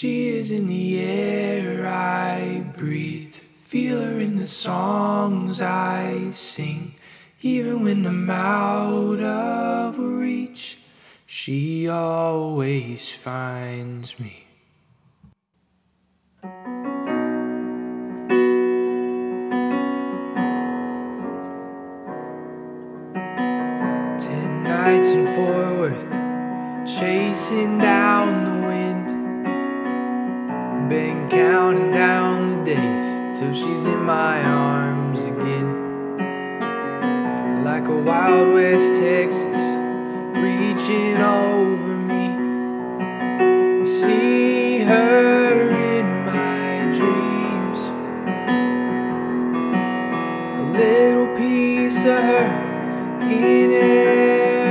She is in the air I breathe. Feel her in the songs I sing. Even when I'm out of reach, she always finds me. Ten nights in Fort Worth, chasing down the. Been counting down the days till she's in my arms again. Like a Wild West Texas, reaching over me. See her in my dreams. A little piece of her in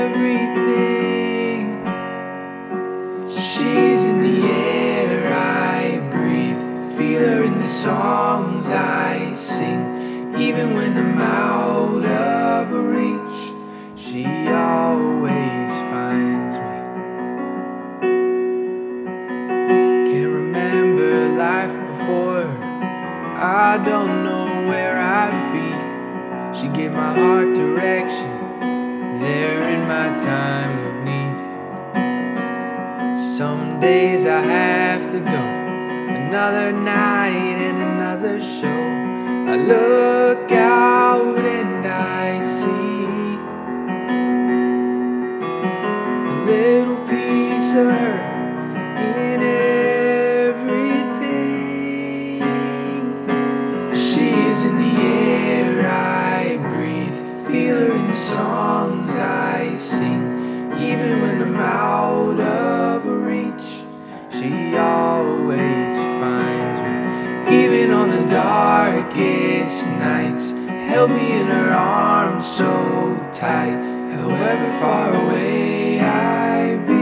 everything. She's in the air songs I sing. Even when I'm out of reach, she always finds me. Can't remember life before. I don't know where I'd be. She gave my heart direction there in my time of need. Some days I have to go, another night and another show. I look out and I see a little piece of her darkest nights, held me in her arms so tight. However far away I be,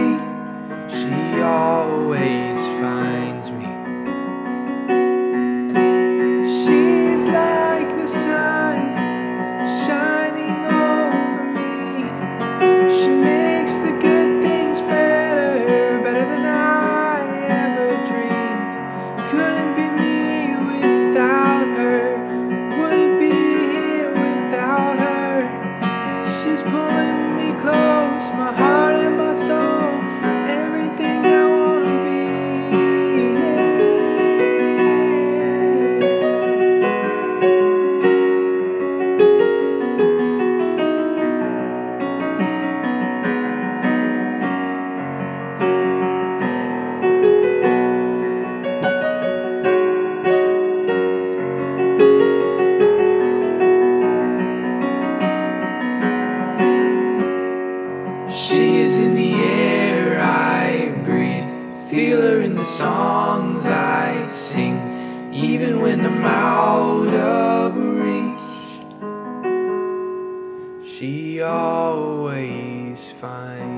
She's pulling me close, my heart and my soul, songs I sing. Even when I'm out of reach, she always finds.